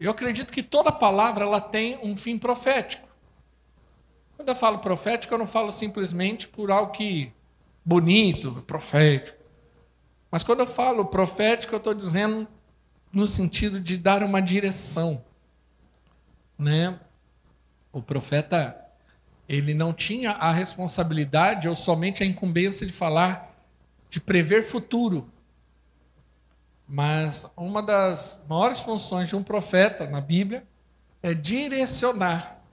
Eu acredito que toda palavra ela tem um fim profético. Quando eu falo profético, eu não falo simplesmente por algo que bonito, profético. Mas quando eu falo profético, eu estou dizendo no sentido de dar uma direção. Né? O profeta, ele não tinha a responsabilidade ou somente a incumbência de falar, de prever futuro. Mas uma das maiores funções de um profeta na Bíblia é direcionar,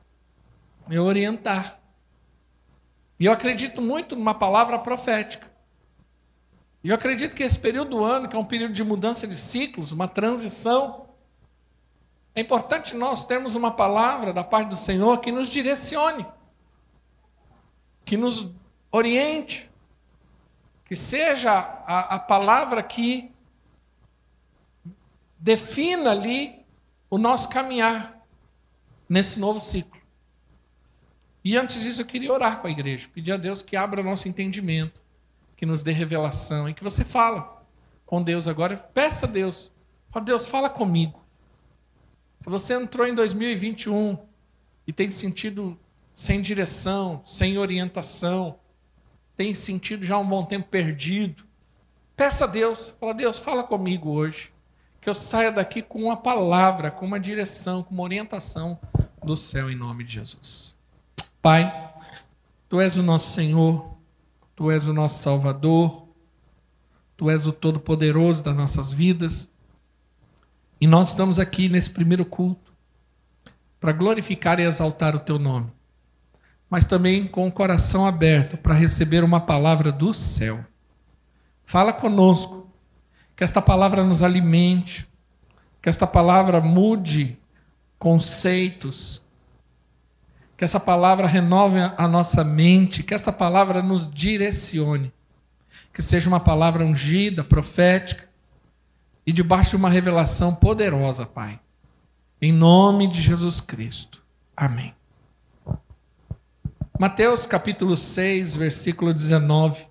é orientar. E eu acredito muito numa palavra profética. E eu acredito que esse período do ano, que é um período de mudança de ciclos, uma transição, é importante nós termos uma palavra da parte do Senhor que nos direcione, que nos oriente, que seja a, a palavra que defina ali o nosso caminhar nesse novo ciclo. E antes disso, eu queria orar com a igreja, pedir a Deus que abra o nosso entendimento que nos dê revelação e que você fala com Deus agora. Peça a Deus. Ó Deus, fala comigo. Se você entrou em 2021 e tem sentido sem direção, sem orientação, tem sentido já um bom tempo perdido, peça a Deus. Fala, Deus, fala comigo hoje. Que eu saia daqui com uma palavra, com uma direção, com uma orientação do céu em nome de Jesus. Pai, Tu és o nosso Senhor, Tu és o nosso Salvador, Tu és o Todo-Poderoso das nossas vidas. E nós estamos aqui nesse primeiro culto para glorificar e exaltar o Teu nome, mas também com o coração aberto para receber uma palavra do céu. Fala conosco, que esta palavra nos alimente, que esta palavra mude conceitos, que essa palavra renove a nossa mente, que essa palavra nos direcione, que seja uma palavra ungida, profética e debaixo de uma revelação poderosa, Pai. Em nome de Jesus Cristo. Amém. Mateus capítulo 6, versículo 19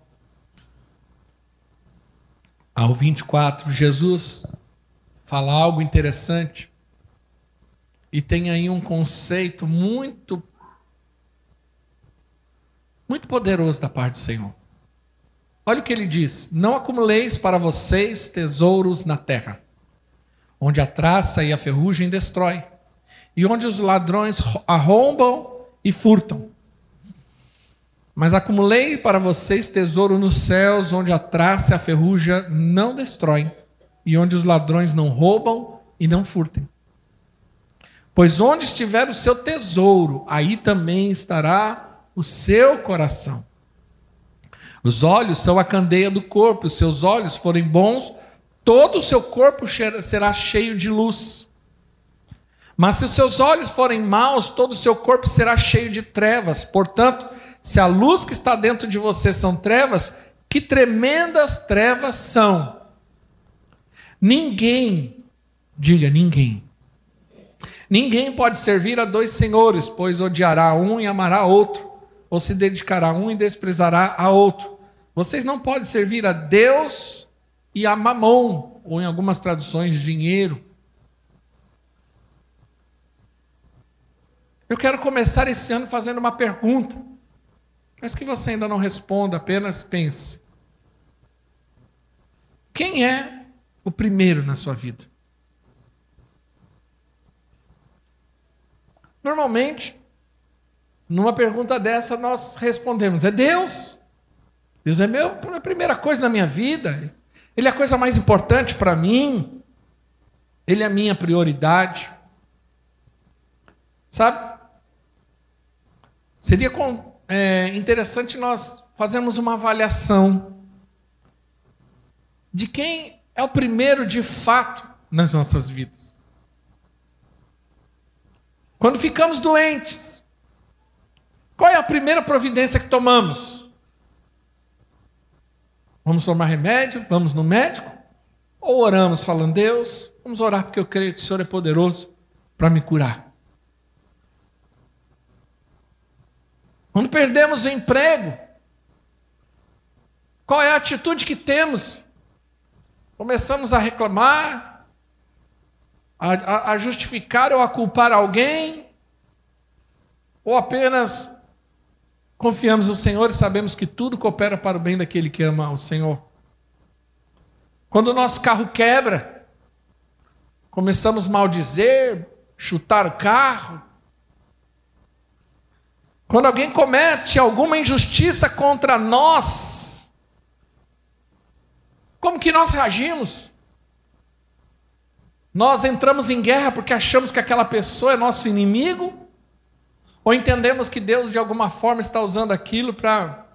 ao 24, Jesus fala algo interessante e tem aí um conceito muito muito poderoso da parte do Senhor. Olha o que ele diz: Não acumuleis para vocês tesouros na terra, onde a traça e a ferrugem destrói, e onde os ladrões arrombam e furtam. Mas acumulei para vocês tesouro nos céus, onde a traça e a ferrugem não destroem, e onde os ladrões não roubam e não furtem. Pois onde estiver o seu tesouro, aí também estará o seu coração. Os olhos são a candeia do corpo, se seus olhos forem bons, todo o seu corpo será cheio de luz. Mas se os seus olhos forem maus, todo o seu corpo será cheio de trevas. Portanto, se a luz que está dentro de você são trevas, que tremendas trevas são. Ninguém, diga ninguém, ninguém pode servir a dois senhores, pois odiará um e amará outro ou se dedicará a um e desprezará a outro. Vocês não podem servir a Deus e a mamão, ou em algumas traduções, dinheiro. Eu quero começar esse ano fazendo uma pergunta, mas que você ainda não responda, apenas pense. Quem é o primeiro na sua vida? Normalmente, numa pergunta dessa, nós respondemos: é Deus. Deus é meu, a primeira coisa na minha vida. Ele é a coisa mais importante para mim. Ele é a minha prioridade. Sabe? Seria é, interessante nós fazermos uma avaliação de quem é o primeiro de fato nas nossas vidas. Quando ficamos doentes, qual é a primeira providência que tomamos? Vamos tomar remédio? Vamos no médico? Ou oramos falando, Deus, vamos orar porque eu creio que o Senhor é poderoso para me curar? Quando perdemos o emprego, qual é a atitude que temos? Começamos a reclamar, a, a, a justificar ou a culpar alguém, ou apenas confiamos no Senhor e sabemos que tudo coopera para o bem daquele que ama o Senhor. Quando o nosso carro quebra, começamos a maldizer, chutar o carro. Quando alguém comete alguma injustiça contra nós, como que nós reagimos? Nós entramos em guerra porque achamos que aquela pessoa é nosso inimigo? Ou entendemos que Deus de alguma forma está usando aquilo para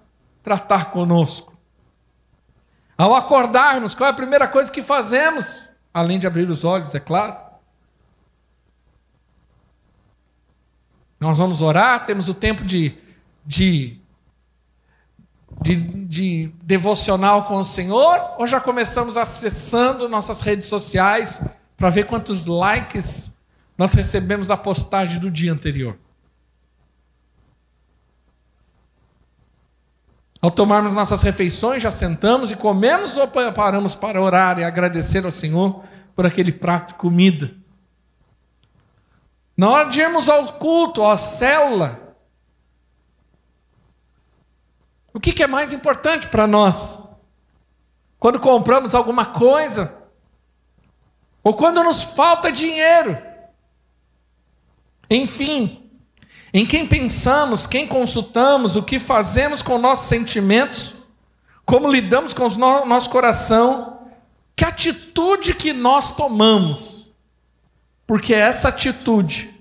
tratar conosco? Ao acordarmos, qual é a primeira coisa que fazemos? Além de abrir os olhos, é claro. Nós vamos orar, temos o tempo de, de, de, de devocional com o Senhor, ou já começamos acessando nossas redes sociais para ver quantos likes nós recebemos da postagem do dia anterior. Ao tomarmos nossas refeições, já sentamos e comemos ou paramos para orar e agradecer ao Senhor por aquele prato de comida. Na hora de irmos ao culto, à célula, o que é mais importante para nós? Quando compramos alguma coisa, ou quando nos falta dinheiro. Enfim, em quem pensamos, quem consultamos, o que fazemos com nossos sentimentos, como lidamos com o nosso coração, que atitude que nós tomamos. Porque essa atitude,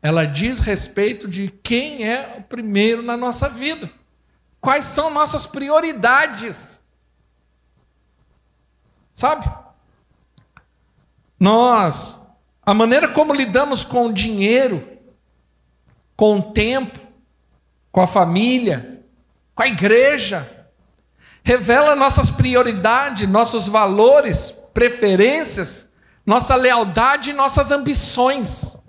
ela diz respeito de quem é o primeiro na nossa vida. Quais são nossas prioridades. Sabe? Nós, a maneira como lidamos com o dinheiro, com o tempo, com a família, com a igreja, revela nossas prioridades, nossos valores, preferências, nossa lealdade e nossas ambições.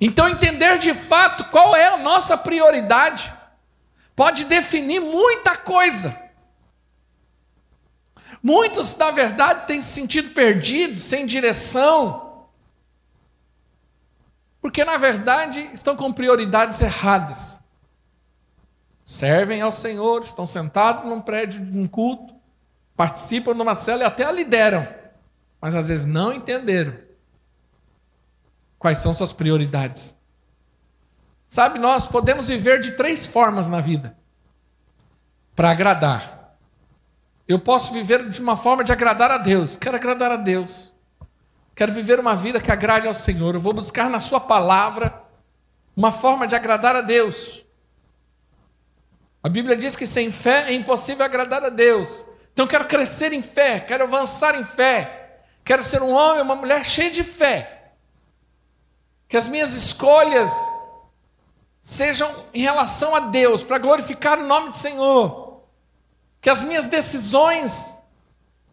Então, entender de fato qual é a nossa prioridade pode definir muita coisa. Muitos, na verdade, têm se sentido perdidos, sem direção, porque, na verdade, estão com prioridades erradas. Servem ao Senhor, estão sentados num prédio de um culto, participam de uma cela e até a lideram, mas às vezes não entenderam quais são suas prioridades. Sabe, nós podemos viver de três formas na vida para agradar. Eu posso viver de uma forma de agradar a Deus. Quero agradar a Deus. Quero viver uma vida que agrade ao Senhor. Eu vou buscar na Sua palavra uma forma de agradar a Deus. A Bíblia diz que sem fé é impossível agradar a Deus. Então quero crescer em fé, quero avançar em fé. Quero ser um homem, uma mulher cheia de fé. Que as minhas escolhas sejam em relação a Deus, para glorificar o nome do Senhor que as minhas decisões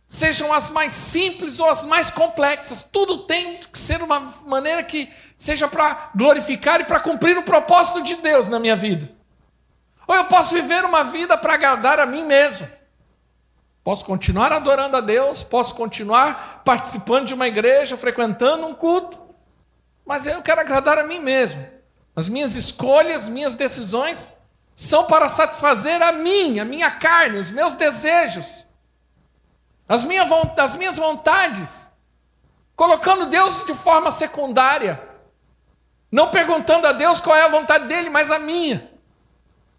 sejam as mais simples ou as mais complexas. Tudo tem que ser uma maneira que seja para glorificar e para cumprir o propósito de Deus na minha vida. Ou eu posso viver uma vida para agradar a mim mesmo. Posso continuar adorando a Deus, posso continuar participando de uma igreja, frequentando um culto, mas eu quero agradar a mim mesmo. As minhas escolhas, minhas decisões são para satisfazer a mim, a minha carne, os meus desejos, as, minha, as minhas vontades, colocando Deus de forma secundária, não perguntando a Deus qual é a vontade dele, mas a minha,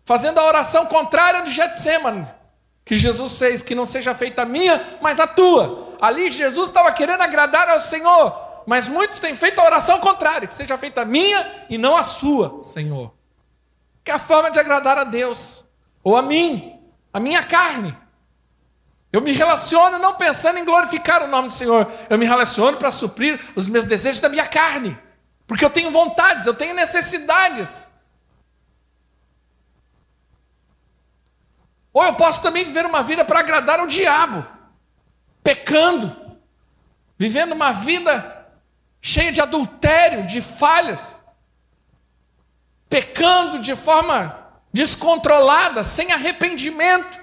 fazendo a oração contrária do Getsemane, que Jesus fez, que não seja feita a minha, mas a tua. Ali Jesus estava querendo agradar ao Senhor, mas muitos têm feito a oração contrária, que seja feita a minha e não a sua, Senhor que é a forma de agradar a Deus, ou a mim, a minha carne. Eu me relaciono não pensando em glorificar o nome do Senhor, eu me relaciono para suprir os meus desejos da minha carne, porque eu tenho vontades, eu tenho necessidades. Ou eu posso também viver uma vida para agradar o diabo, pecando, vivendo uma vida cheia de adultério, de falhas pecando de forma descontrolada, sem arrependimento,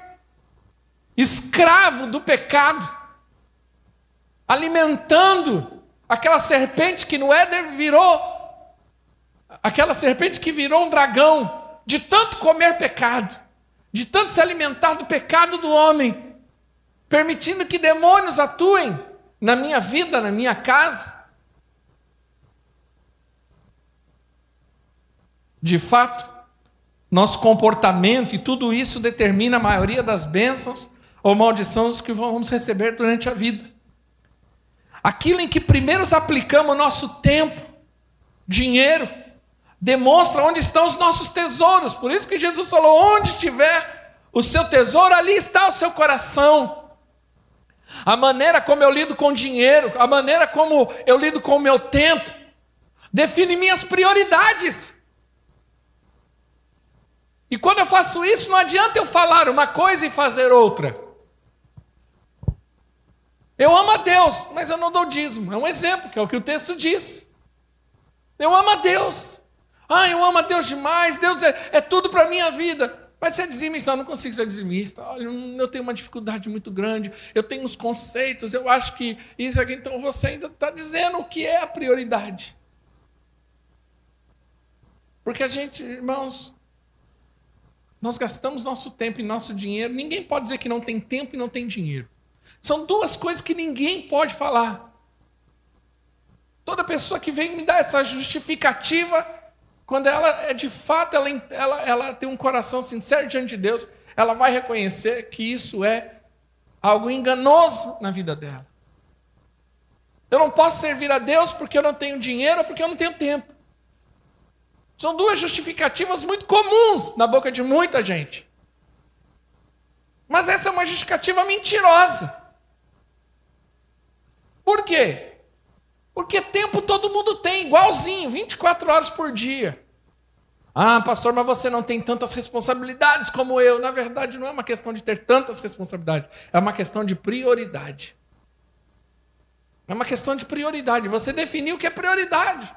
escravo do pecado. alimentando aquela serpente que no Éden virou aquela serpente que virou um dragão de tanto comer pecado, de tanto se alimentar do pecado do homem, permitindo que demônios atuem na minha vida, na minha casa. De fato, nosso comportamento e tudo isso determina a maioria das bênçãos ou maldições que vamos receber durante a vida. Aquilo em que primeiro aplicamos nosso tempo, dinheiro, demonstra onde estão os nossos tesouros. Por isso que Jesus falou: onde estiver o seu tesouro, ali está o seu coração. A maneira como eu lido com dinheiro, a maneira como eu lido com o meu tempo, define minhas prioridades. E quando eu faço isso, não adianta eu falar uma coisa e fazer outra. Eu amo a Deus, mas eu não dou dízimo. É um exemplo, que é o que o texto diz. Eu amo a Deus. Ah, eu amo a Deus demais, Deus é, é tudo para a minha vida. Mas ser dizimista, eu não consigo ser dizimista. Olha, eu tenho uma dificuldade muito grande, eu tenho uns conceitos, eu acho que isso aqui. Então você ainda está dizendo o que é a prioridade. Porque a gente, irmãos, nós gastamos nosso tempo e nosso dinheiro. Ninguém pode dizer que não tem tempo e não tem dinheiro. São duas coisas que ninguém pode falar. Toda pessoa que vem me dar essa justificativa, quando ela é de fato, ela, ela, ela tem um coração sincero diante de Deus, ela vai reconhecer que isso é algo enganoso na vida dela. Eu não posso servir a Deus porque eu não tenho dinheiro porque eu não tenho tempo. São duas justificativas muito comuns na boca de muita gente. Mas essa é uma justificativa mentirosa. Por quê? Porque tempo todo mundo tem, igualzinho, 24 horas por dia. Ah, pastor, mas você não tem tantas responsabilidades como eu. Na verdade, não é uma questão de ter tantas responsabilidades, é uma questão de prioridade. É uma questão de prioridade. Você definiu o que é prioridade.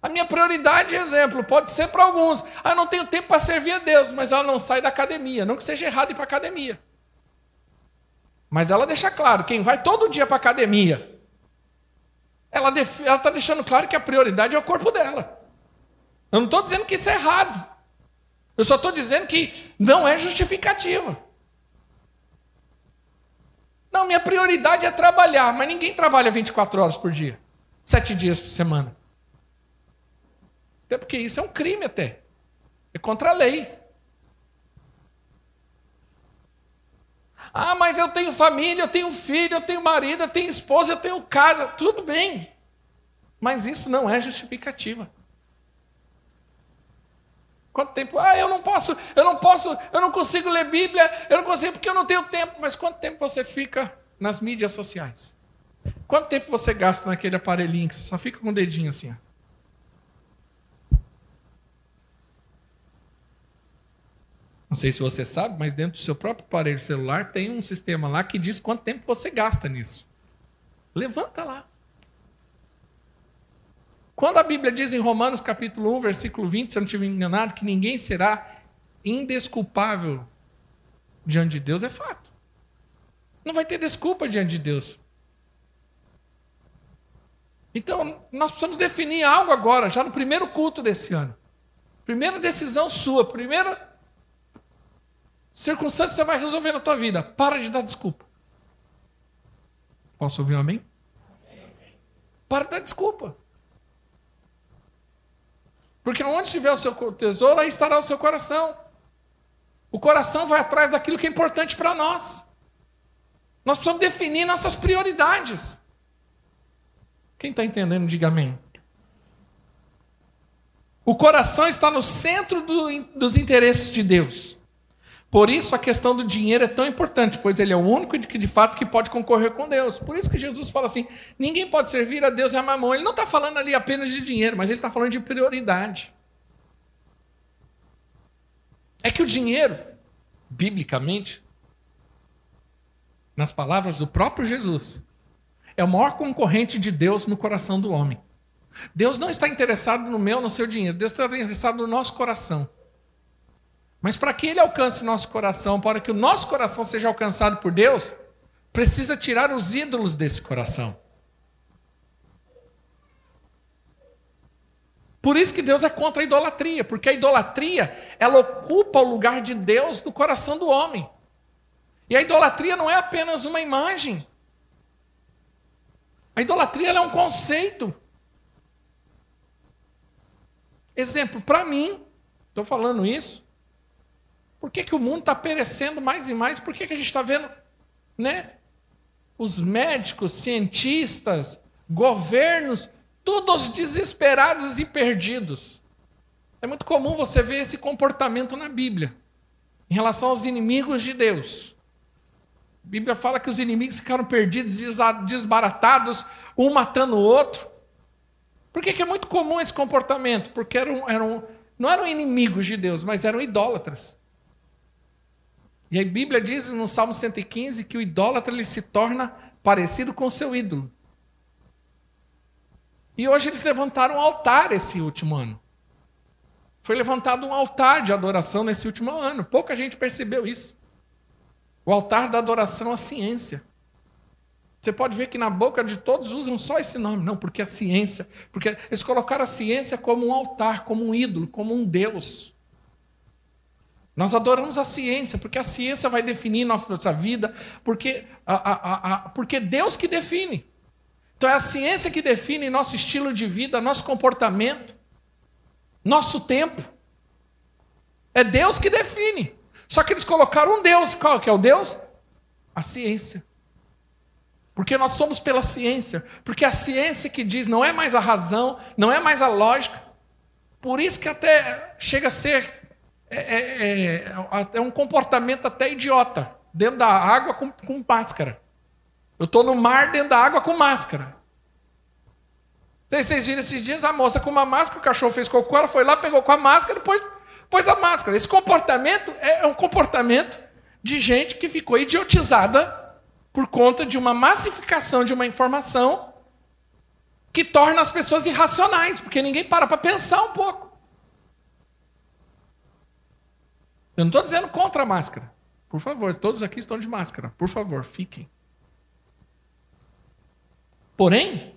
A minha prioridade, exemplo, pode ser para alguns. Ah, não tenho tempo para servir a Deus, mas ela não sai da academia. Não que seja errado ir para a academia. Mas ela deixa claro, quem vai todo dia para a academia, ela está deixando claro que a prioridade é o corpo dela. Eu não estou dizendo que isso é errado. Eu só estou dizendo que não é justificativa. Não, minha prioridade é trabalhar, mas ninguém trabalha 24 horas por dia, sete dias por semana. Até porque isso é um crime até. É contra a lei. Ah, mas eu tenho família, eu tenho filho, eu tenho marido, eu tenho esposa, eu tenho casa. Tudo bem. Mas isso não é justificativa. Quanto tempo? Ah, eu não posso, eu não posso, eu não consigo ler Bíblia, eu não consigo porque eu não tenho tempo. Mas quanto tempo você fica nas mídias sociais? Quanto tempo você gasta naquele aparelhinho que você só fica com o dedinho assim? Ó? Não sei se você sabe, mas dentro do seu próprio aparelho celular tem um sistema lá que diz quanto tempo você gasta nisso. Levanta lá. Quando a Bíblia diz em Romanos capítulo 1, versículo 20, se eu não estiver enganado, que ninguém será indesculpável diante de Deus, é fato. Não vai ter desculpa diante de Deus. Então, nós precisamos definir algo agora, já no primeiro culto desse ano. Primeira decisão sua, primeira circunstância você vai resolver na tua vida. Para de dar desculpa. Posso ouvir um amém? Para de dar desculpa. Porque onde estiver o seu tesouro, aí estará o seu coração. O coração vai atrás daquilo que é importante para nós. Nós precisamos definir nossas prioridades. Quem está entendendo, diga amém. O coração está no centro do, dos interesses de Deus. Por isso a questão do dinheiro é tão importante, pois ele é o único que de fato que pode concorrer com Deus. Por isso que Jesus fala assim: ninguém pode servir a Deus e a mamão. Ele não está falando ali apenas de dinheiro, mas ele está falando de prioridade. É que o dinheiro, biblicamente, nas palavras do próprio Jesus, é o maior concorrente de Deus no coração do homem. Deus não está interessado no meu, no seu dinheiro. Deus está interessado no nosso coração. Mas para que ele alcance nosso coração, para que o nosso coração seja alcançado por Deus, precisa tirar os ídolos desse coração. Por isso que Deus é contra a idolatria, porque a idolatria, ela ocupa o lugar de Deus no coração do homem. E a idolatria não é apenas uma imagem. A idolatria é um conceito. Exemplo, para mim, estou falando isso, por que, que o mundo está perecendo mais e mais? Por que, que a gente está vendo né, os médicos, cientistas, governos todos desesperados e perdidos. É muito comum você ver esse comportamento na Bíblia, em relação aos inimigos de Deus. A Bíblia fala que os inimigos ficaram perdidos, desbaratados, um matando o outro. Por que, que é muito comum esse comportamento? Porque eram, eram, não eram inimigos de Deus, mas eram idólatras. E a Bíblia diz no Salmo 115 que o idólatra ele se torna parecido com seu ídolo. E hoje eles levantaram um altar esse último ano. Foi levantado um altar de adoração nesse último ano. Pouca gente percebeu isso. O altar da adoração à ciência. Você pode ver que na boca de todos usam só esse nome. Não, porque a ciência. Porque eles colocaram a ciência como um altar, como um ídolo, como um Deus. Nós adoramos a ciência, porque a ciência vai definir nossa vida, porque, a, a, a, porque Deus que define. Então é a ciência que define nosso estilo de vida, nosso comportamento, nosso tempo. É Deus que define. Só que eles colocaram um Deus. Qual que é o Deus? A ciência. Porque nós somos pela ciência. Porque a ciência que diz não é mais a razão, não é mais a lógica. Por isso que até chega a ser é, é, é, é um comportamento até idiota. Dentro da água com, com máscara. Eu estou no mar dentro da água com máscara. Vocês viram esses dias a moça com uma máscara, o cachorro fez cocô, ela foi lá, pegou com a máscara, depois pôs a máscara. Esse comportamento é um comportamento de gente que ficou idiotizada por conta de uma massificação de uma informação que torna as pessoas irracionais, porque ninguém para para pensar um pouco. Eu não estou dizendo contra a máscara. Por favor, todos aqui estão de máscara. Por favor, fiquem. Porém,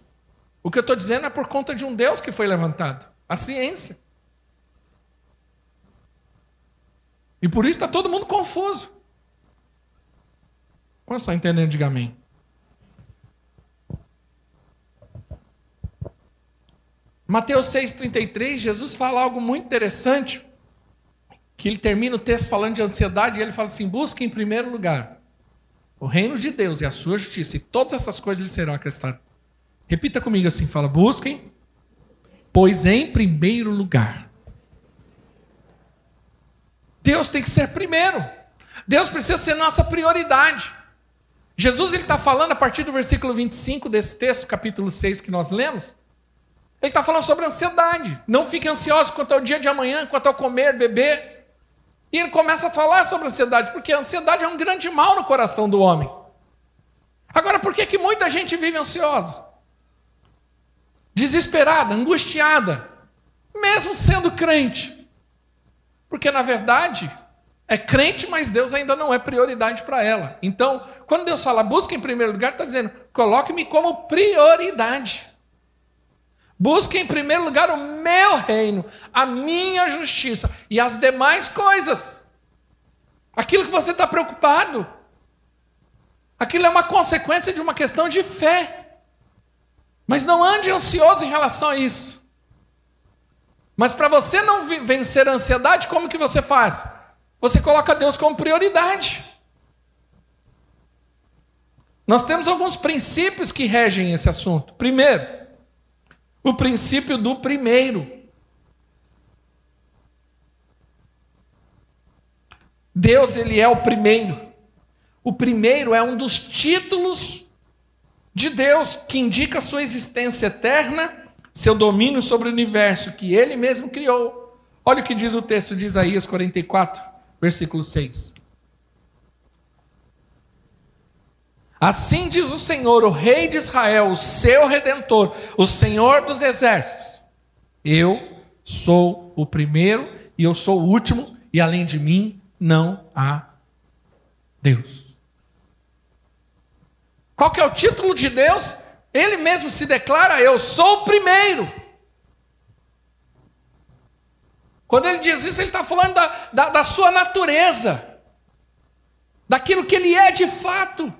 o que eu estou dizendo é por conta de um Deus que foi levantado a ciência. E por isso está todo mundo confuso. Quantos estão entendendo? Diga amém. Mateus 6,33, Jesus fala algo muito interessante, que ele termina o texto falando de ansiedade, e ele fala assim: busque em primeiro lugar o reino de Deus e a sua justiça, e todas essas coisas lhe serão acrescentadas. Repita comigo assim: fala, busquem, pois em primeiro lugar. Deus tem que ser primeiro. Deus precisa ser nossa prioridade. Jesus está falando a partir do versículo 25 desse texto, capítulo 6 que nós lemos. Ele está falando sobre ansiedade. Não fique ansioso quanto ao dia de amanhã, quanto ao comer, beber. E ele começa a falar sobre ansiedade, porque a ansiedade é um grande mal no coração do homem. Agora, por que, que muita gente vive ansiosa? desesperada, angustiada, mesmo sendo crente. Porque na verdade é crente, mas Deus ainda não é prioridade para ela. Então, quando Deus fala busca em primeiro lugar, está dizendo coloque-me como prioridade. Busque em primeiro lugar o meu reino, a minha justiça e as demais coisas. Aquilo que você está preocupado, aquilo é uma consequência de uma questão de fé. Mas não ande ansioso em relação a isso. Mas para você não vencer a ansiedade, como que você faz? Você coloca Deus como prioridade. Nós temos alguns princípios que regem esse assunto. Primeiro, o princípio do primeiro. Deus, ele é o primeiro. O primeiro é um dos títulos de Deus, que indica a sua existência eterna, seu domínio sobre o universo que ele mesmo criou. Olha o que diz o texto de Isaías 44, versículo 6. Assim diz o Senhor, o Rei de Israel, o seu redentor, o Senhor dos exércitos: Eu sou o primeiro e eu sou o último, e além de mim não há Deus. Qual que é o título de Deus? Ele mesmo se declara: Eu sou o primeiro. Quando ele diz isso, ele está falando da, da, da sua natureza, daquilo que ele é de fato.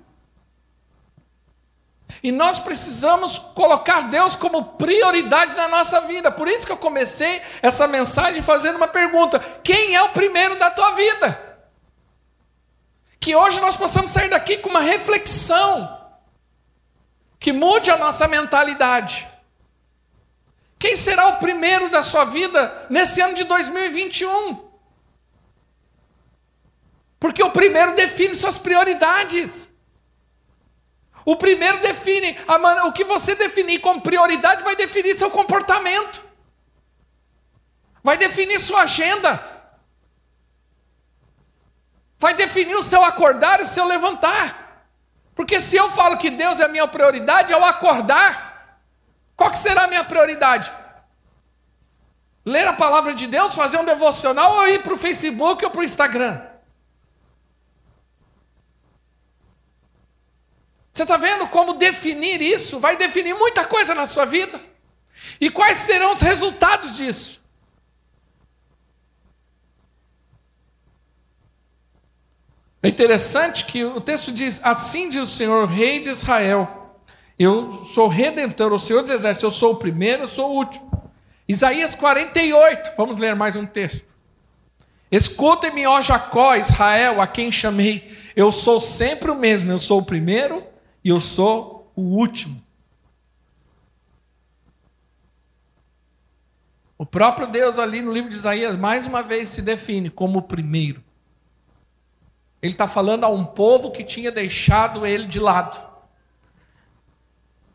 E nós precisamos colocar Deus como prioridade na nossa vida. Por isso que eu comecei essa mensagem fazendo uma pergunta: quem é o primeiro da tua vida? Que hoje nós possamos sair daqui com uma reflexão que mude a nossa mentalidade. Quem será o primeiro da sua vida nesse ano de 2021? Porque o primeiro define suas prioridades. O primeiro define, o que você definir como prioridade vai definir seu comportamento, vai definir sua agenda, vai definir o seu acordar e o seu levantar. Porque se eu falo que Deus é a minha prioridade, ao acordar, qual que será a minha prioridade? Ler a palavra de Deus, fazer um devocional ou ir para o Facebook ou para o Instagram? Você está vendo como definir isso vai definir muita coisa na sua vida? E quais serão os resultados disso? É interessante que o texto diz: Assim diz o Senhor, Rei de Israel, eu sou redentor, o Senhor dos Exércitos, eu sou o primeiro, eu sou o último. Isaías 48, vamos ler mais um texto. Escutem-me, ó Jacó, Israel, a quem chamei. Eu sou sempre o mesmo, eu sou o primeiro e eu sou o último. O próprio Deus, ali no livro de Isaías, mais uma vez se define como o primeiro. Ele está falando a um povo que tinha deixado ele de lado.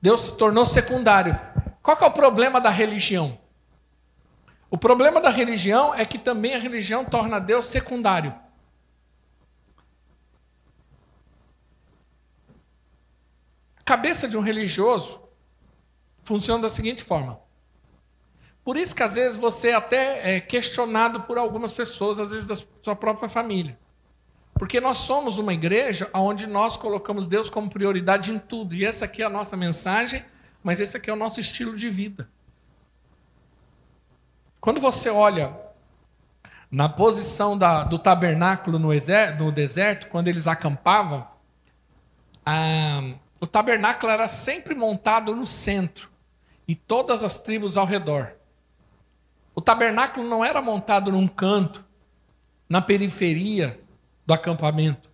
Deus se tornou secundário. Qual é o problema da religião? O problema da religião é que também a religião torna Deus secundário. Cabeça de um religioso funciona da seguinte forma. Por isso que às vezes você é até é questionado por algumas pessoas, às vezes da sua própria família. Porque nós somos uma igreja onde nós colocamos Deus como prioridade em tudo. E essa aqui é a nossa mensagem, mas esse aqui é o nosso estilo de vida. Quando você olha na posição da, do tabernáculo no, exer, no deserto, quando eles acampavam, ah, o tabernáculo era sempre montado no centro e todas as tribos ao redor. O tabernáculo não era montado num canto, na periferia do acampamento.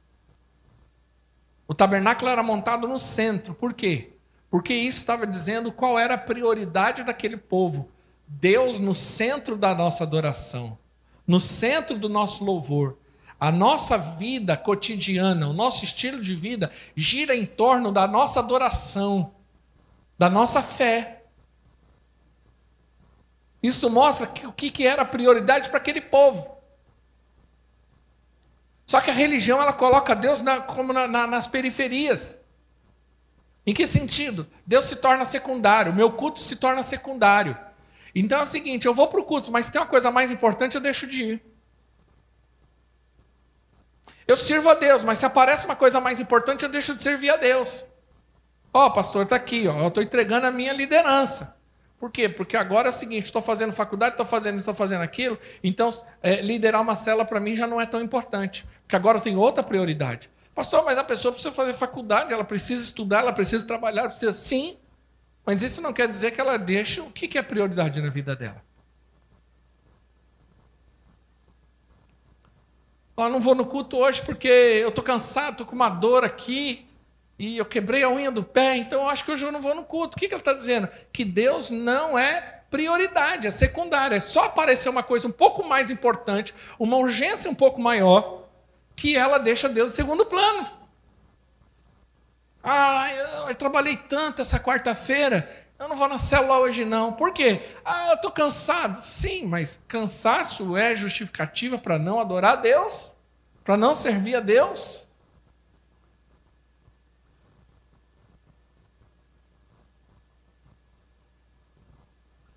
O tabernáculo era montado no centro. Por quê? Porque isso estava dizendo qual era a prioridade daquele povo. Deus no centro da nossa adoração, no centro do nosso louvor. A nossa vida cotidiana, o nosso estilo de vida gira em torno da nossa adoração, da nossa fé. Isso mostra que, o que era prioridade para aquele povo. Só que a religião ela coloca Deus na, como na, na, nas periferias. Em que sentido? Deus se torna secundário, meu culto se torna secundário. Então é o seguinte: eu vou para o culto, mas tem uma coisa mais importante, eu deixo de ir. Eu sirvo a Deus, mas se aparece uma coisa mais importante, eu deixo de servir a Deus. Ó, oh, pastor, está aqui, ó, eu estou entregando a minha liderança. Por quê? Porque agora é o seguinte: estou fazendo faculdade, estou fazendo isso, estou fazendo aquilo, então é, liderar uma cela para mim já não é tão importante, porque agora eu tenho outra prioridade. Pastor, mas a pessoa precisa fazer faculdade, ela precisa estudar, ela precisa trabalhar, precisa. Sim, mas isso não quer dizer que ela deixa o que é prioridade na vida dela. Ó, não vou no culto hoje porque eu estou cansado, estou com uma dor aqui e eu quebrei a unha do pé, então eu acho que hoje eu não vou no culto. O que, que ele está dizendo? Que Deus não é prioridade, é secundária. É só aparecer uma coisa um pouco mais importante, uma urgência um pouco maior, que ela deixa Deus em segundo plano. Ah, eu, eu trabalhei tanto essa quarta-feira, eu não vou na célula hoje não. Por quê? Ah, eu estou cansado. Sim, mas cansaço é justificativa para não adorar a Deus? Para não servir a Deus?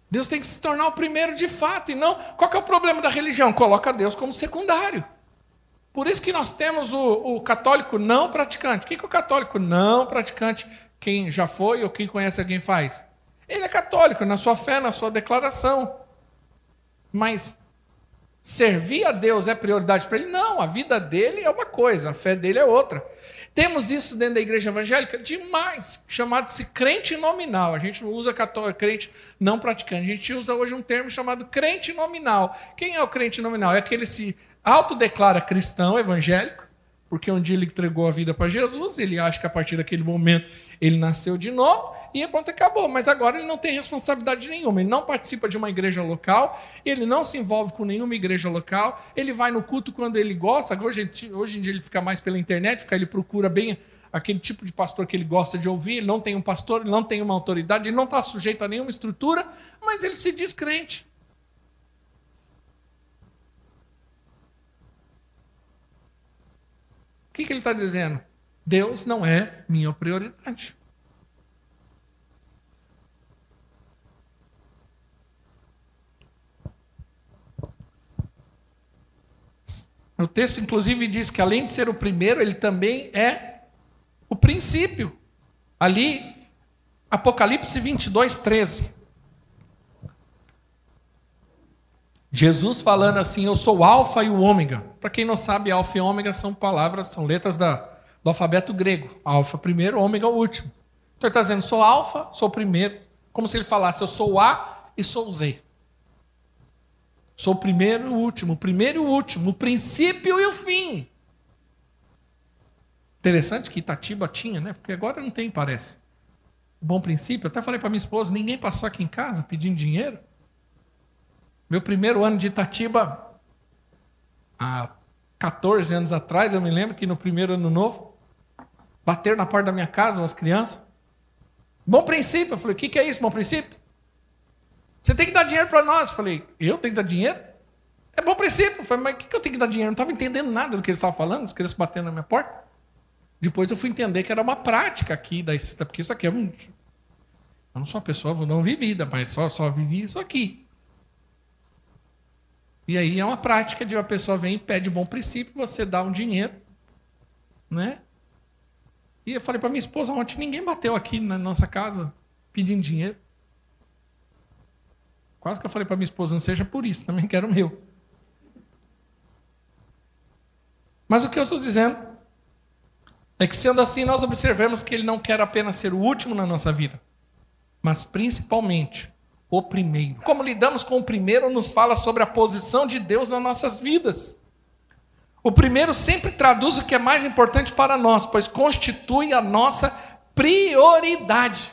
Deus tem que se tornar o primeiro de fato e não. Qual é o problema da religião? Coloca Deus como secundário. Por isso que nós temos o, o católico não praticante. O que, que o católico não praticante, quem já foi ou quem conhece alguém faz? Ele é católico na sua fé, na sua declaração. Mas servir a Deus é prioridade para ele? Não, a vida dele é uma coisa, a fé dele é outra. Temos isso dentro da igreja evangélica? Demais. Chamado-se crente nominal. A gente não usa católico, crente não praticante. A gente usa hoje um termo chamado crente nominal. Quem é o crente nominal? É aquele que se autodeclara cristão evangélico, porque um dia ele entregou a vida para Jesus, ele acha que a partir daquele momento ele nasceu de novo, e pronto, acabou. Mas agora ele não tem responsabilidade nenhuma. Ele não participa de uma igreja local, ele não se envolve com nenhuma igreja local, ele vai no culto quando ele gosta. Hoje, hoje em dia ele fica mais pela internet, porque ele procura bem aquele tipo de pastor que ele gosta de ouvir. Ele não tem um pastor, ele não tem uma autoridade, ele não está sujeito a nenhuma estrutura, mas ele se diz crente. O que, que ele está dizendo? Deus não é minha prioridade. O texto, inclusive, diz que além de ser o primeiro, ele também é o princípio. Ali, Apocalipse 22, 13. Jesus falando assim: Eu sou o Alfa e o Ômega. Para quem não sabe, Alfa e Ômega são palavras, são letras da, do alfabeto grego. Alfa primeiro, Ômega o último. Então ele está dizendo: Sou Alfa, sou o primeiro. Como se ele falasse: Eu sou o A e sou o Z. Sou o primeiro e o último, o primeiro e o último, o princípio e o fim. Interessante que Itatiba tinha, né? Porque agora não tem, parece. Bom princípio. até falei para minha esposa: ninguém passou aqui em casa pedindo dinheiro. Meu primeiro ano de Itatiba, há 14 anos atrás, eu me lembro que no primeiro ano novo, bateram na porta da minha casa umas crianças. Bom princípio. Eu falei: o que, que é isso, bom princípio? Você tem que dar dinheiro para nós. Falei, eu tenho que dar dinheiro? É bom princípio. Falei, mas o que, que eu tenho que dar dinheiro? Eu não estava entendendo nada do que eles estavam falando, as crianças batendo na minha porta. Depois eu fui entender que era uma prática aqui, da, porque isso aqui é um. Eu não sou uma pessoa não vivida, mas só, só vivi isso aqui. E aí é uma prática de uma pessoa vem e pede bom princípio, você dá um dinheiro, né? E eu falei para minha esposa ontem, ninguém bateu aqui na nossa casa pedindo dinheiro. Quase que eu falei para minha esposa, não seja por isso, também quero o meu. Mas o que eu estou dizendo é que, sendo assim, nós observamos que ele não quer apenas ser o último na nossa vida, mas principalmente o primeiro. Como lidamos com o primeiro nos fala sobre a posição de Deus nas nossas vidas. O primeiro sempre traduz o que é mais importante para nós, pois constitui a nossa prioridade.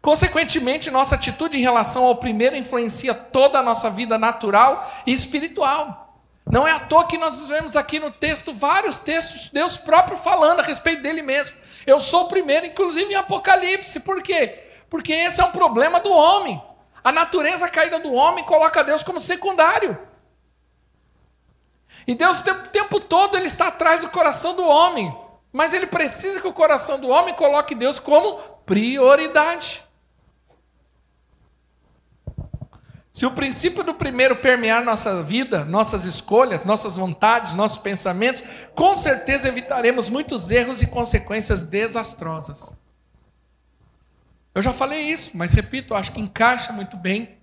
Consequentemente, nossa atitude em relação ao primeiro influencia toda a nossa vida natural e espiritual. Não é à toa que nós vemos aqui no texto vários textos, Deus próprio falando a respeito dele mesmo. Eu sou o primeiro, inclusive em Apocalipse. Por quê? Porque esse é um problema do homem. A natureza caída do homem coloca Deus como secundário. E Deus o tempo todo ele está atrás do coração do homem. Mas ele precisa que o coração do homem coloque Deus como prioridade. Se o princípio do primeiro permear nossa vida, nossas escolhas, nossas vontades, nossos pensamentos, com certeza evitaremos muitos erros e consequências desastrosas. Eu já falei isso, mas repito, acho que encaixa muito bem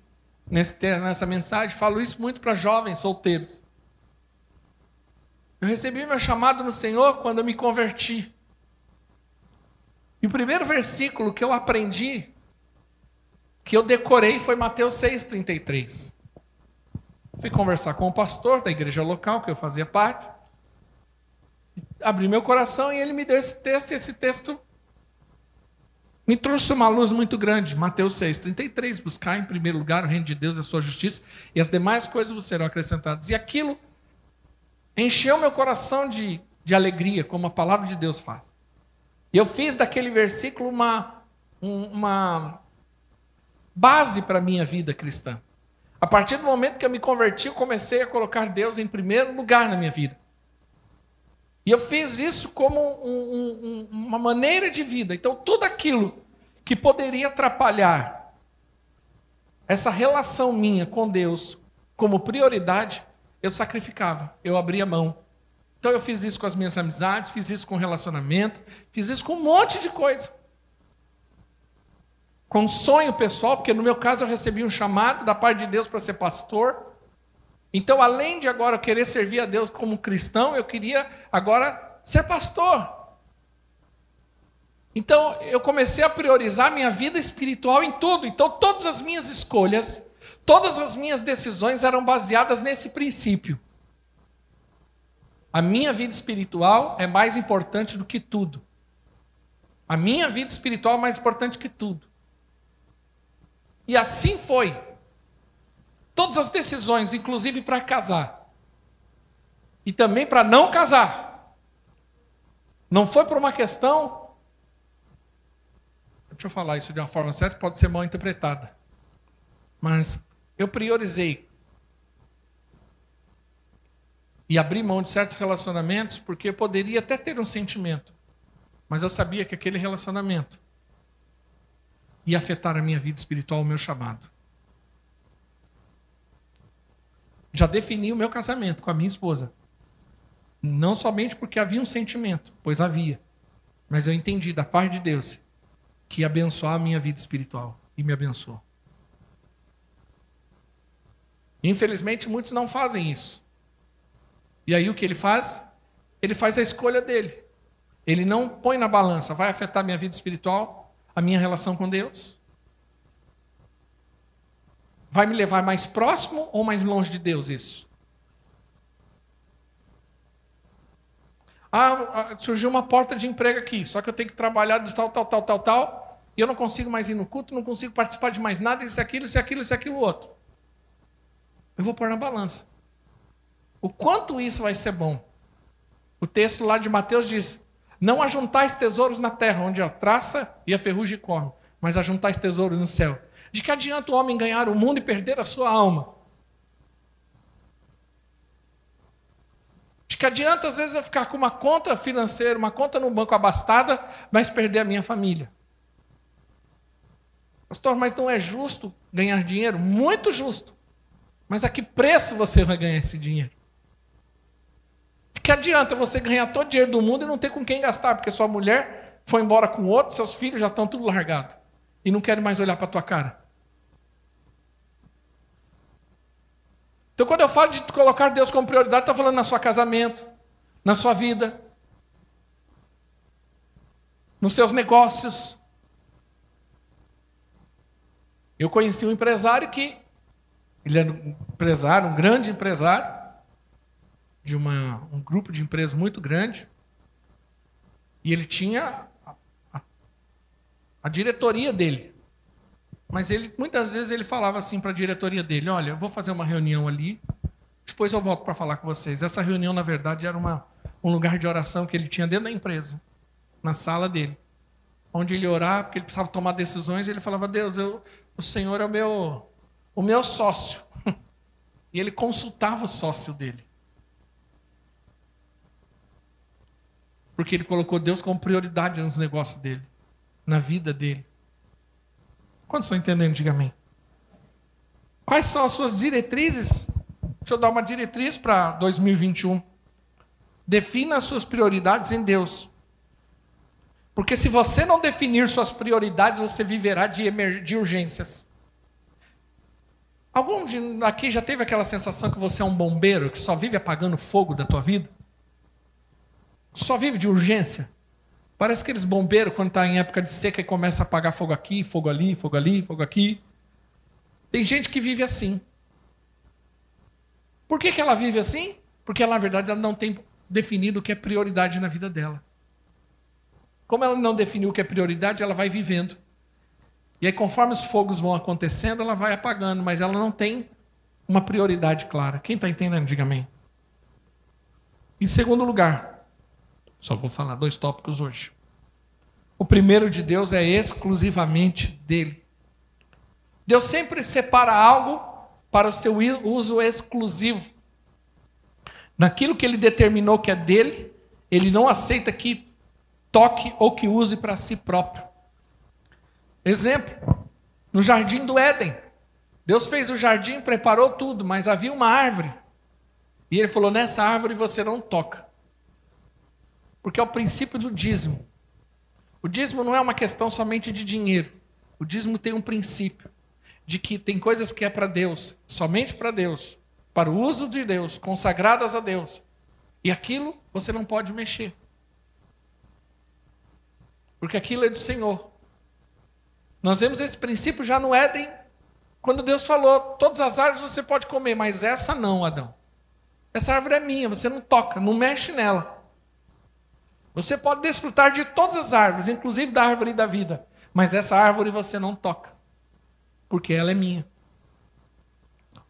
nesse, nessa mensagem. Falo isso muito para jovens solteiros. Eu recebi meu chamado no Senhor quando eu me converti. E o primeiro versículo que eu aprendi que eu decorei foi Mateus 6,33. Fui conversar com o pastor da igreja local, que eu fazia parte. Abri meu coração e ele me deu esse texto, e esse texto me trouxe uma luz muito grande. Mateus 6,33. Buscar em primeiro lugar o reino de Deus e a sua justiça, e as demais coisas vos serão acrescentadas. E aquilo encheu meu coração de, de alegria, como a palavra de Deus faz. E eu fiz daquele versículo uma, uma base para a minha vida cristã. A partir do momento que eu me converti, eu comecei a colocar Deus em primeiro lugar na minha vida. E eu fiz isso como um, um, uma maneira de vida. Então, tudo aquilo que poderia atrapalhar essa relação minha com Deus como prioridade, eu sacrificava, eu abria mão, Então eu fiz isso com as minhas amizades, fiz isso com relacionamento, fiz isso com um monte de coisa. Com sonho pessoal, porque no meu caso eu recebi um chamado da parte de Deus para ser pastor. Então, além de agora querer servir a Deus como cristão, eu queria agora ser pastor. Então, eu comecei a priorizar minha vida espiritual em tudo. Então, todas as minhas escolhas, todas as minhas decisões eram baseadas nesse princípio. A minha vida espiritual é mais importante do que tudo. A minha vida espiritual é mais importante que tudo. E assim foi. Todas as decisões, inclusive para casar. E também para não casar. Não foi por uma questão Deixa eu falar isso de uma forma certa, pode ser mal interpretada. Mas eu priorizei e abri mão de certos relacionamentos porque eu poderia até ter um sentimento, mas eu sabia que aquele relacionamento ia afetar a minha vida espiritual, o meu chamado. Já defini o meu casamento com a minha esposa. Não somente porque havia um sentimento, pois havia, mas eu entendi da parte de Deus que ia abençoar a minha vida espiritual. E me abençoou. Infelizmente, muitos não fazem isso. E aí o que ele faz? Ele faz a escolha dele. Ele não põe na balança, vai afetar minha vida espiritual, a minha relação com Deus? Vai me levar mais próximo ou mais longe de Deus isso? Ah, ah, surgiu uma porta de emprego aqui, só que eu tenho que trabalhar de tal, tal, tal, tal, tal, e eu não consigo mais ir no culto, não consigo participar de mais nada, isso, aquilo, isso, aquilo, isso, aquilo, outro. Eu vou pôr na balança. O quanto isso vai ser bom? O texto lá de Mateus diz: Não ajuntais tesouros na terra, onde a traça e a ferrugem correm, mas ajuntais tesouros no céu. De que adianta o homem ganhar o mundo e perder a sua alma? De que adianta, às vezes, eu ficar com uma conta financeira, uma conta no banco abastada, mas perder a minha família? Pastor, mas não é justo ganhar dinheiro? Muito justo. Mas a que preço você vai ganhar esse dinheiro? Que adianta você ganhar todo o dinheiro do mundo e não ter com quem gastar, porque sua mulher foi embora com outro, seus filhos já estão tudo largados e não querem mais olhar para tua cara? Então, quando eu falo de colocar Deus como prioridade, estou falando na sua casamento, na sua vida, nos seus negócios. Eu conheci um empresário que, ele era um empresário, um grande empresário, de uma, um grupo de empresas muito grande, e ele tinha a, a, a diretoria dele. Mas ele, muitas vezes ele falava assim para a diretoria dele: Olha, eu vou fazer uma reunião ali, depois eu volto para falar com vocês. Essa reunião, na verdade, era uma, um lugar de oração que ele tinha dentro da empresa, na sala dele, onde ele orava, porque ele precisava tomar decisões. E ele falava: Deus, eu, o Senhor é o meu, o meu sócio. E ele consultava o sócio dele. Porque ele colocou Deus como prioridade nos negócios dele, na vida dele. Quantos estão entendendo? Diga amém. Quais são as suas diretrizes? Deixa eu dar uma diretriz para 2021. Defina as suas prioridades em Deus. Porque se você não definir suas prioridades, você viverá de, de urgências. Algum de aqui já teve aquela sensação que você é um bombeiro que só vive apagando fogo da tua vida? Só vive de urgência? Parece aqueles bombeiros quando está em época de seca e começa a apagar fogo aqui, fogo ali, fogo ali, fogo aqui. Tem gente que vive assim. Por que, que ela vive assim? Porque ela, na verdade, ela não tem definido o que é prioridade na vida dela. Como ela não definiu o que é prioridade, ela vai vivendo. E aí, conforme os fogos vão acontecendo, ela vai apagando, mas ela não tem uma prioridade clara. Quem está entendendo, diga amém. Em segundo lugar, só vou falar dois tópicos hoje. O primeiro de Deus é exclusivamente dele. Deus sempre separa algo para o seu uso exclusivo. Naquilo que ele determinou que é dele, ele não aceita que toque ou que use para si próprio. Exemplo, no jardim do Éden. Deus fez o jardim, preparou tudo, mas havia uma árvore. E ele falou: Nessa árvore você não toca. Porque é o princípio do dízimo. O dízimo não é uma questão somente de dinheiro. O dízimo tem um princípio de que tem coisas que é para Deus, somente para Deus, para o uso de Deus, consagradas a Deus. E aquilo você não pode mexer. Porque aquilo é do Senhor. Nós vemos esse princípio já no Éden, quando Deus falou: todas as árvores você pode comer, mas essa não, Adão. Essa árvore é minha, você não toca, não mexe nela. Você pode desfrutar de todas as árvores, inclusive da árvore da vida, mas essa árvore você não toca, porque ela é minha.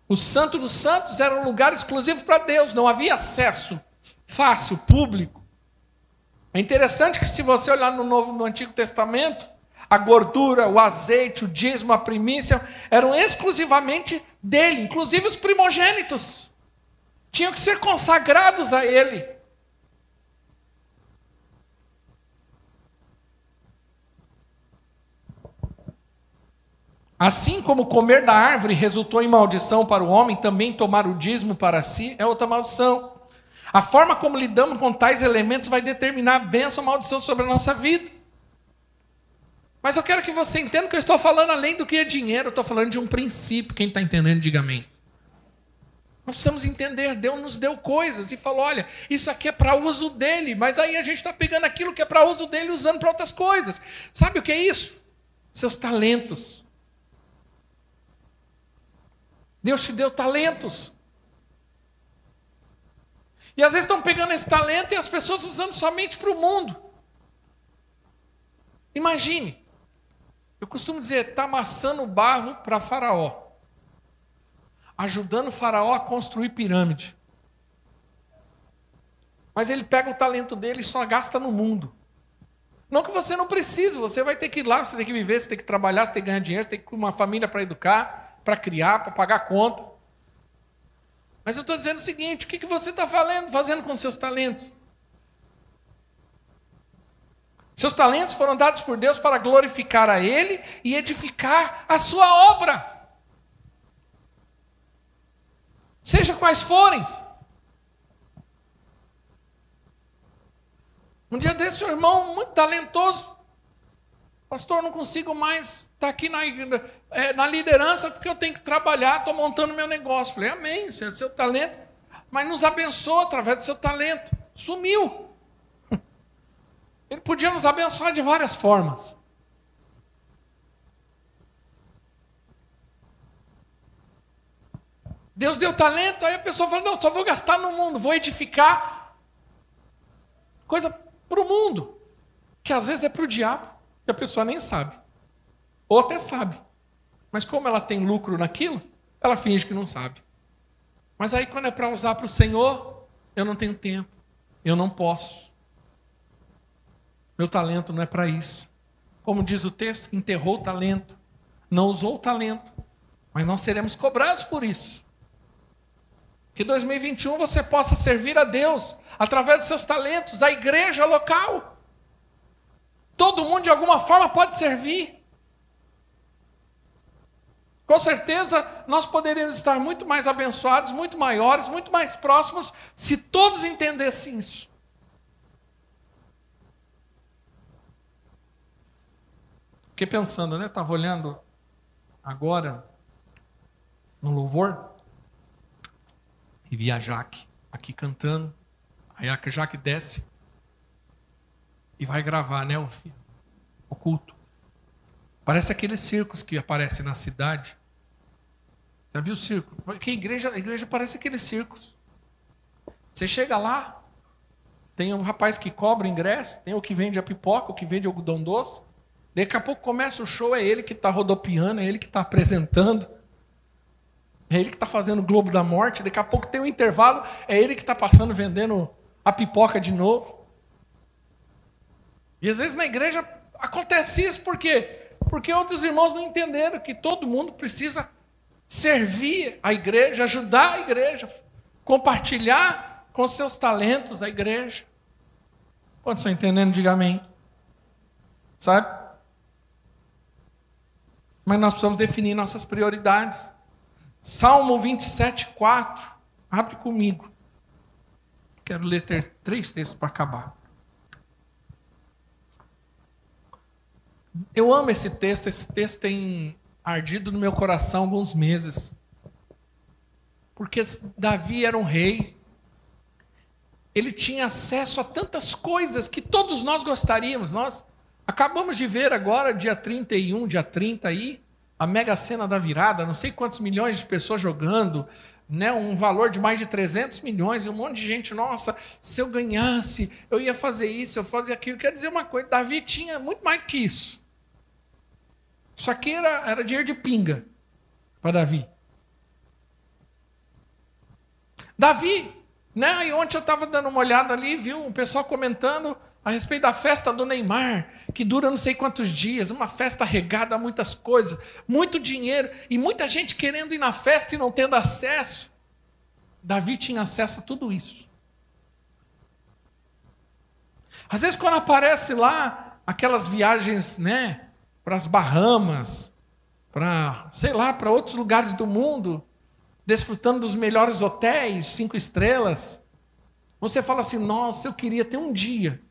O Santo dos Santos era um lugar exclusivo para Deus, não havia acesso fácil, público. É interessante que se você olhar no, Novo, no Antigo Testamento, a gordura, o azeite, o dízimo, a primícia eram exclusivamente dele, inclusive os primogênitos. Tinham que ser consagrados a ele. Assim como comer da árvore resultou em maldição para o homem, também tomar o dízimo para si é outra maldição. A forma como lidamos com tais elementos vai determinar a bênção ou maldição sobre a nossa vida. Mas eu quero que você entenda que eu estou falando além do que é dinheiro, eu estou falando de um princípio. Quem está entendendo, diga amém. Nós precisamos entender, Deus nos deu coisas e falou: olha, isso aqui é para uso dele, mas aí a gente está pegando aquilo que é para uso dele usando para outras coisas. Sabe o que é isso? Seus talentos. Deus te deu talentos. E às vezes estão pegando esse talento e as pessoas usando somente para o mundo. Imagine, eu costumo dizer, está amassando barro para Faraó, ajudando Faraó a construir pirâmide. Mas ele pega o talento dele e só gasta no mundo. Não que você não precise, você vai ter que ir lá, você tem que viver, você tem que trabalhar, você tem que ganhar dinheiro, você tem que ter uma família para educar, para criar, para pagar conta. Mas eu estou dizendo o seguinte: o que, que você está fazendo com seus talentos? Seus talentos foram dados por Deus para glorificar a Ele e edificar a sua obra. Seja quais forem. Um dia desse, um irmão muito talentoso, pastor, não consigo mais estar aqui na, é, na liderança porque eu tenho que trabalhar, estou montando meu negócio. Falei, amém, seu, seu talento, mas nos abençoa através do seu talento. Sumiu. Ele podia nos abençoar de várias formas. Deus deu talento, aí a pessoa fala: não, só vou gastar no mundo, vou edificar coisa para o mundo, que às vezes é para o diabo, e a pessoa nem sabe. Ou até sabe. Mas como ela tem lucro naquilo, ela finge que não sabe. Mas aí quando é para usar para o Senhor, eu não tenho tempo. Eu não posso. Meu talento não é para isso. Como diz o texto, enterrou o talento, não usou o talento, mas nós seremos cobrados por isso. Que 2021 você possa servir a Deus através dos seus talentos, a igreja local. Todo mundo de alguma forma pode servir. Com certeza, nós poderíamos estar muito mais abençoados, muito maiores, muito mais próximos, se todos entendessem isso. Fiquei pensando, né? Estava olhando agora no louvor e vi a Jaque aqui cantando. Aí a Jaque desce e vai gravar, né, o, o culto. Parece aqueles circos que aparecem na cidade. Já viu o circo? Porque a igreja, a igreja parece aqueles circos. Você chega lá, tem um rapaz que cobra ingresso, tem o que vende a pipoca, o que vende algodão doce. Daqui a pouco começa o show, é ele que está rodopiando, é ele que está apresentando. É ele que está fazendo o Globo da Morte. Daqui a pouco tem um intervalo, é ele que está passando vendendo a pipoca de novo. E às vezes na igreja acontece isso porque porque outros irmãos não entenderam que todo mundo precisa servir a igreja, ajudar a igreja, compartilhar com seus talentos a igreja. Quando estão entendendo, diga amém. Sabe? Mas nós precisamos definir nossas prioridades. Salmo 27, 4. Abre comigo. Quero ler três textos para acabar. Eu amo esse texto, esse texto tem ardido no meu coração alguns meses. Porque Davi era um rei. Ele tinha acesso a tantas coisas que todos nós gostaríamos. Nós acabamos de ver agora, dia 31, dia 30 aí, a mega cena da virada, não sei quantos milhões de pessoas jogando, né, um valor de mais de 300 milhões, e um monte de gente, nossa, se eu ganhasse, eu ia fazer isso, eu ia fazer aquilo. Quer dizer uma coisa, Davi tinha muito mais que isso. Isso aqui era, era dinheiro de pinga para Davi. Davi, né? E ontem eu estava dando uma olhada ali, viu um pessoal comentando a respeito da festa do Neymar, que dura não sei quantos dias, uma festa regada a muitas coisas, muito dinheiro e muita gente querendo ir na festa e não tendo acesso. Davi tinha acesso a tudo isso. Às vezes quando aparece lá aquelas viagens, né, para as Bahamas, para, sei lá, para outros lugares do mundo, desfrutando dos melhores hotéis, cinco estrelas. Você fala assim: nossa, eu queria ter um dia.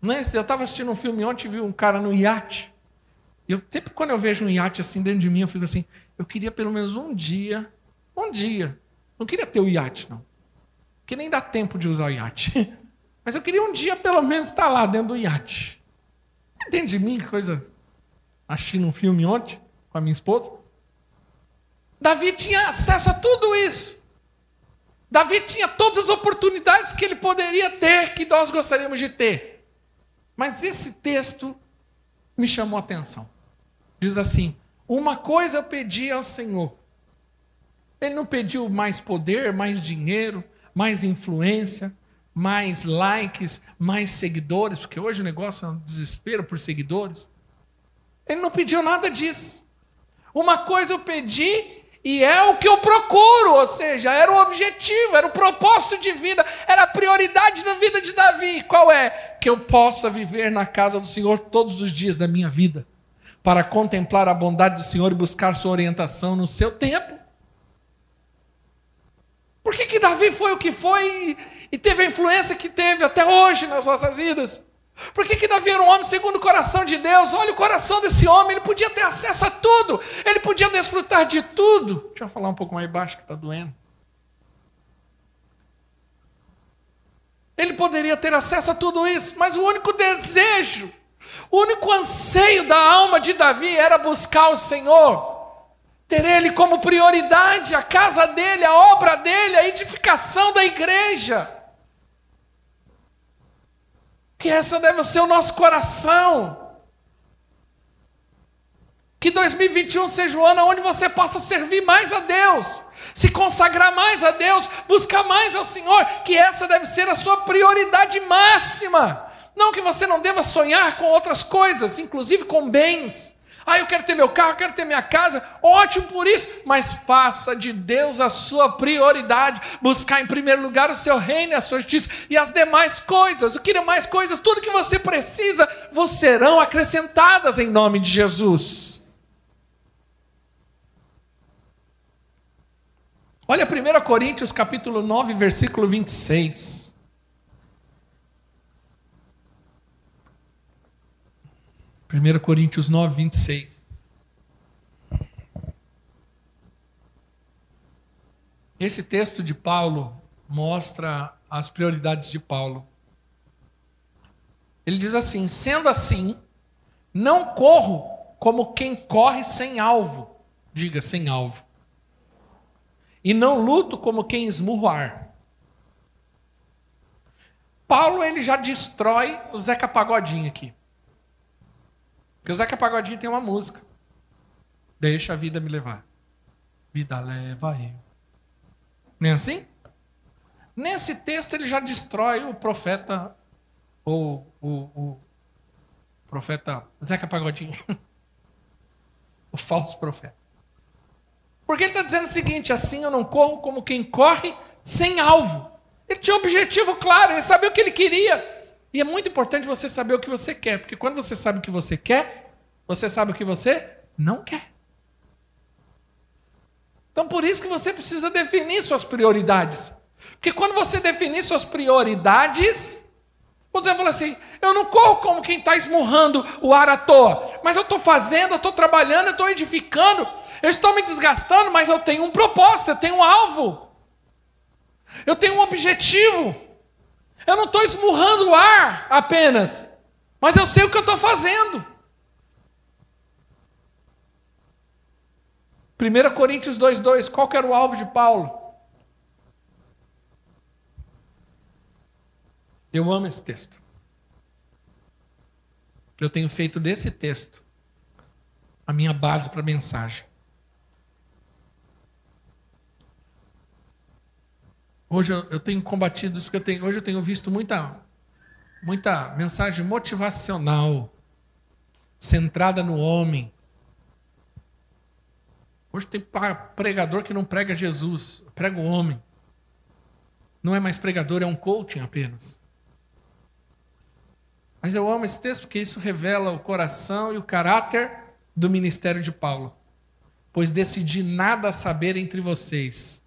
Não é? Eu estava assistindo um filme ontem e vi um cara no iate. Eu, sempre quando eu vejo um iate assim dentro de mim, eu fico assim: eu queria pelo menos um dia, um dia. Não queria ter o iate, não. Porque nem dá tempo de usar o iate. Mas eu queria um dia pelo menos estar lá dentro do iate. Entende de mim que coisa assistindo um filme ontem com a minha esposa. Davi tinha acesso a tudo isso. Davi tinha todas as oportunidades que ele poderia ter, que nós gostaríamos de ter. Mas esse texto me chamou a atenção. Diz assim: Uma coisa eu pedi ao Senhor. Ele não pediu mais poder, mais dinheiro, mais influência, mais likes, mais seguidores, porque hoje o negócio é um desespero por seguidores. Ele não pediu nada disso. Uma coisa eu pedi e é o que eu procuro, ou seja, era o objetivo, era o propósito de vida, era a prioridade da vida de Davi. Qual é? Que eu possa viver na casa do Senhor todos os dias da minha vida, para contemplar a bondade do Senhor e buscar sua orientação no seu tempo. Por que, que Davi foi o que foi e teve a influência que teve até hoje nas nossas vidas? Por que, que Davi era um homem segundo o coração de Deus? Olha o coração desse homem, ele podia ter acesso a tudo, ele podia desfrutar de tudo. Deixa eu falar um pouco mais baixo que está doendo. Ele poderia ter acesso a tudo isso, mas o único desejo, o único anseio da alma de Davi era buscar o Senhor, ter Ele como prioridade, a casa dele, a obra dele, a edificação da igreja que essa deve ser o nosso coração. Que 2021 seja o ano onde você possa servir mais a Deus, se consagrar mais a Deus, buscar mais ao Senhor, que essa deve ser a sua prioridade máxima. Não que você não deva sonhar com outras coisas, inclusive com bens, ah, eu quero ter meu carro, eu quero ter minha casa. Ótimo por isso, mas faça de Deus a sua prioridade. Buscar em primeiro lugar o seu reino e a sua justiça e as demais coisas. O que demais coisas? Tudo que você precisa, vos serão acrescentadas em nome de Jesus. Olha 1 Coríntios capítulo 9, versículo 26. 1 Coríntios 9, 26. Esse texto de Paulo mostra as prioridades de Paulo. Ele diz assim: sendo assim, não corro como quem corre sem alvo. Diga, sem alvo. E não luto como quem esmurra o ar. Paulo ele já destrói o Zeca Pagodinho aqui. Porque o Zeca Pagodinho tem uma música. Deixa a vida me levar. Vida leva eu. Nem é assim? Nesse texto ele já destrói o profeta, ou o, profeta Zeca Pagodinho. o falso profeta. Porque ele está dizendo o seguinte: assim eu não corro como quem corre sem alvo. Ele tinha um objetivo claro, ele sabia o que ele queria. E é muito importante você saber o que você quer, porque quando você sabe o que você quer, você sabe o que você não quer. Então por isso que você precisa definir suas prioridades. Porque quando você definir suas prioridades, você fala assim: Eu não corro como quem está esmurrando o ar à toa. Mas eu estou fazendo, eu estou trabalhando, eu estou edificando. Eu estou me desgastando, mas eu tenho um propósito, eu tenho um alvo. Eu tenho um objetivo. Eu não estou esmurrando o ar apenas. Mas eu sei o que eu estou fazendo. 1 Coríntios 2,2, qual que era o alvo de Paulo? Eu amo esse texto. Eu tenho feito desse texto a minha base para a mensagem. Hoje eu, tenho combatido isso porque eu tenho, hoje eu tenho visto muita, muita mensagem motivacional, centrada no homem. Hoje tem pregador que não prega Jesus, prega o homem. Não é mais pregador, é um coaching apenas. Mas eu amo esse texto porque isso revela o coração e o caráter do ministério de Paulo. Pois decidi nada saber entre vocês.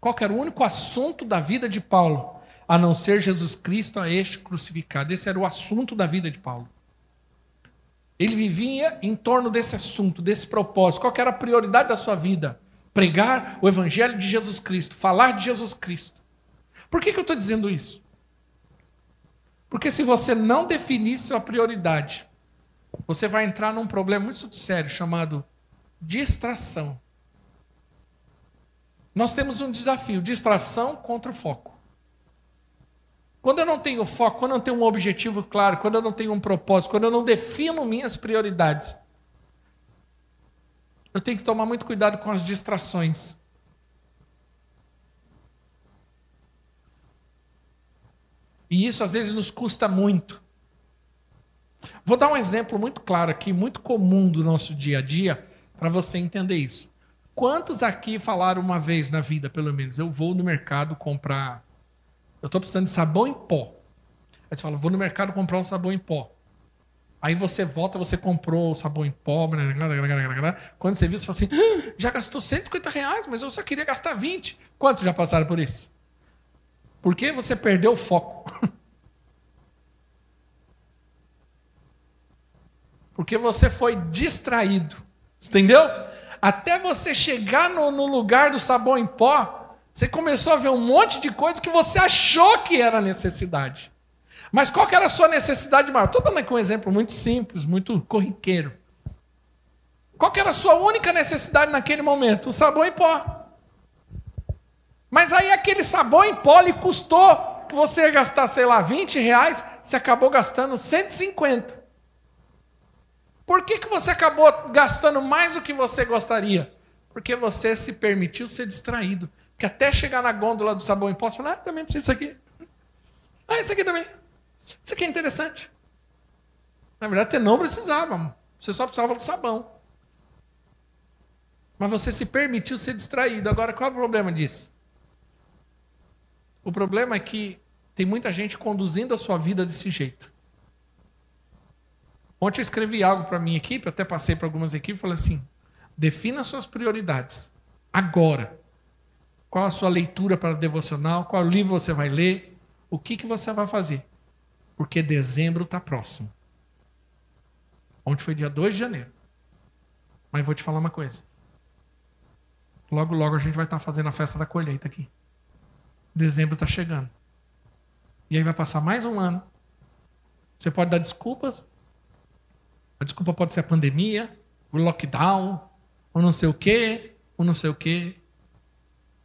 Qual era o único assunto da vida de Paulo? A não ser Jesus Cristo a este crucificado. Esse era o assunto da vida de Paulo. Ele vivia em torno desse assunto, desse propósito. Qual era a prioridade da sua vida? Pregar o Evangelho de Jesus Cristo, falar de Jesus Cristo. Por que, que eu estou dizendo isso? Porque se você não definir sua prioridade, você vai entrar num problema muito sério chamado distração. Nós temos um desafio: distração contra o foco. Quando eu não tenho foco, quando eu não tenho um objetivo claro, quando eu não tenho um propósito, quando eu não defino minhas prioridades, eu tenho que tomar muito cuidado com as distrações. E isso às vezes nos custa muito. Vou dar um exemplo muito claro aqui, muito comum do nosso dia a dia, para você entender isso. Quantos aqui falaram uma vez na vida, pelo menos, eu vou no mercado comprar. Eu estou precisando de sabão em pó. Aí você fala, vou no mercado comprar um sabão em pó. Aí você volta, você comprou o sabão em pó. Quando você viu, você fala assim: ah, já gastou 150 reais, mas eu só queria gastar 20. Quantos já passaram por isso? Porque você perdeu o foco. Porque você foi distraído. Entendeu? Até você chegar no, no, lugar do sabão em pó, você começou a ver um monte de coisa que você achou que era necessidade. Mas qual que era a sua necessidade maior? Estou dando aqui um exemplo muito simples, muito corriqueiro. Qual que era a sua única necessidade naquele momento? O sabão em pó. Mas aí aquele sabão em pó lhe custou que você ia gastar, sei lá, 20 reais, você acabou gastando 150. Por que, que você acabou gastando mais do que você gostaria? Porque você se permitiu ser distraído. Porque até chegar na gôndola do sabão em pó, você fala, ah, também preciso disso aqui. Ah, isso aqui também. Isso aqui é interessante. Na verdade, você não precisava. Você só precisava de sabão. Mas você se permitiu ser distraído. Agora, qual é o problema disso? O problema é que tem muita gente conduzindo a sua vida desse jeito. Ontem eu escrevi algo para minha equipe, até passei para algumas equipes, falei assim: defina suas prioridades. Agora. Qual a sua leitura para o devocional? Qual livro você vai ler? O que, que você vai fazer? Porque dezembro está próximo. Ontem foi dia 2 de janeiro. Mas vou te falar uma coisa. Logo, logo a gente vai estar tá fazendo a festa da colheita aqui. Dezembro está chegando. E aí vai passar mais um ano. Você pode dar desculpas. A desculpa pode ser a pandemia, o lockdown, ou não sei o quê, ou não sei o quê.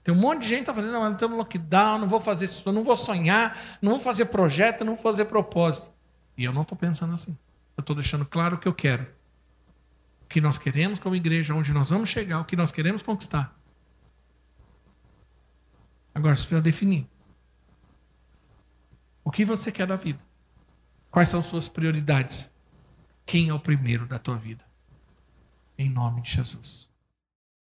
Tem um monte de gente que está fazendo, não, estamos lockdown, não vou fazer isso, não vou sonhar, não vou fazer projeto, não vou fazer propósito. E eu não estou pensando assim. Eu estou deixando claro o que eu quero. O que nós queremos como igreja, onde nós vamos chegar, o que nós queremos conquistar. Agora você precisa definir. O que você quer da vida? Quais são suas prioridades? Quem é o primeiro da tua vida? Em nome de Jesus.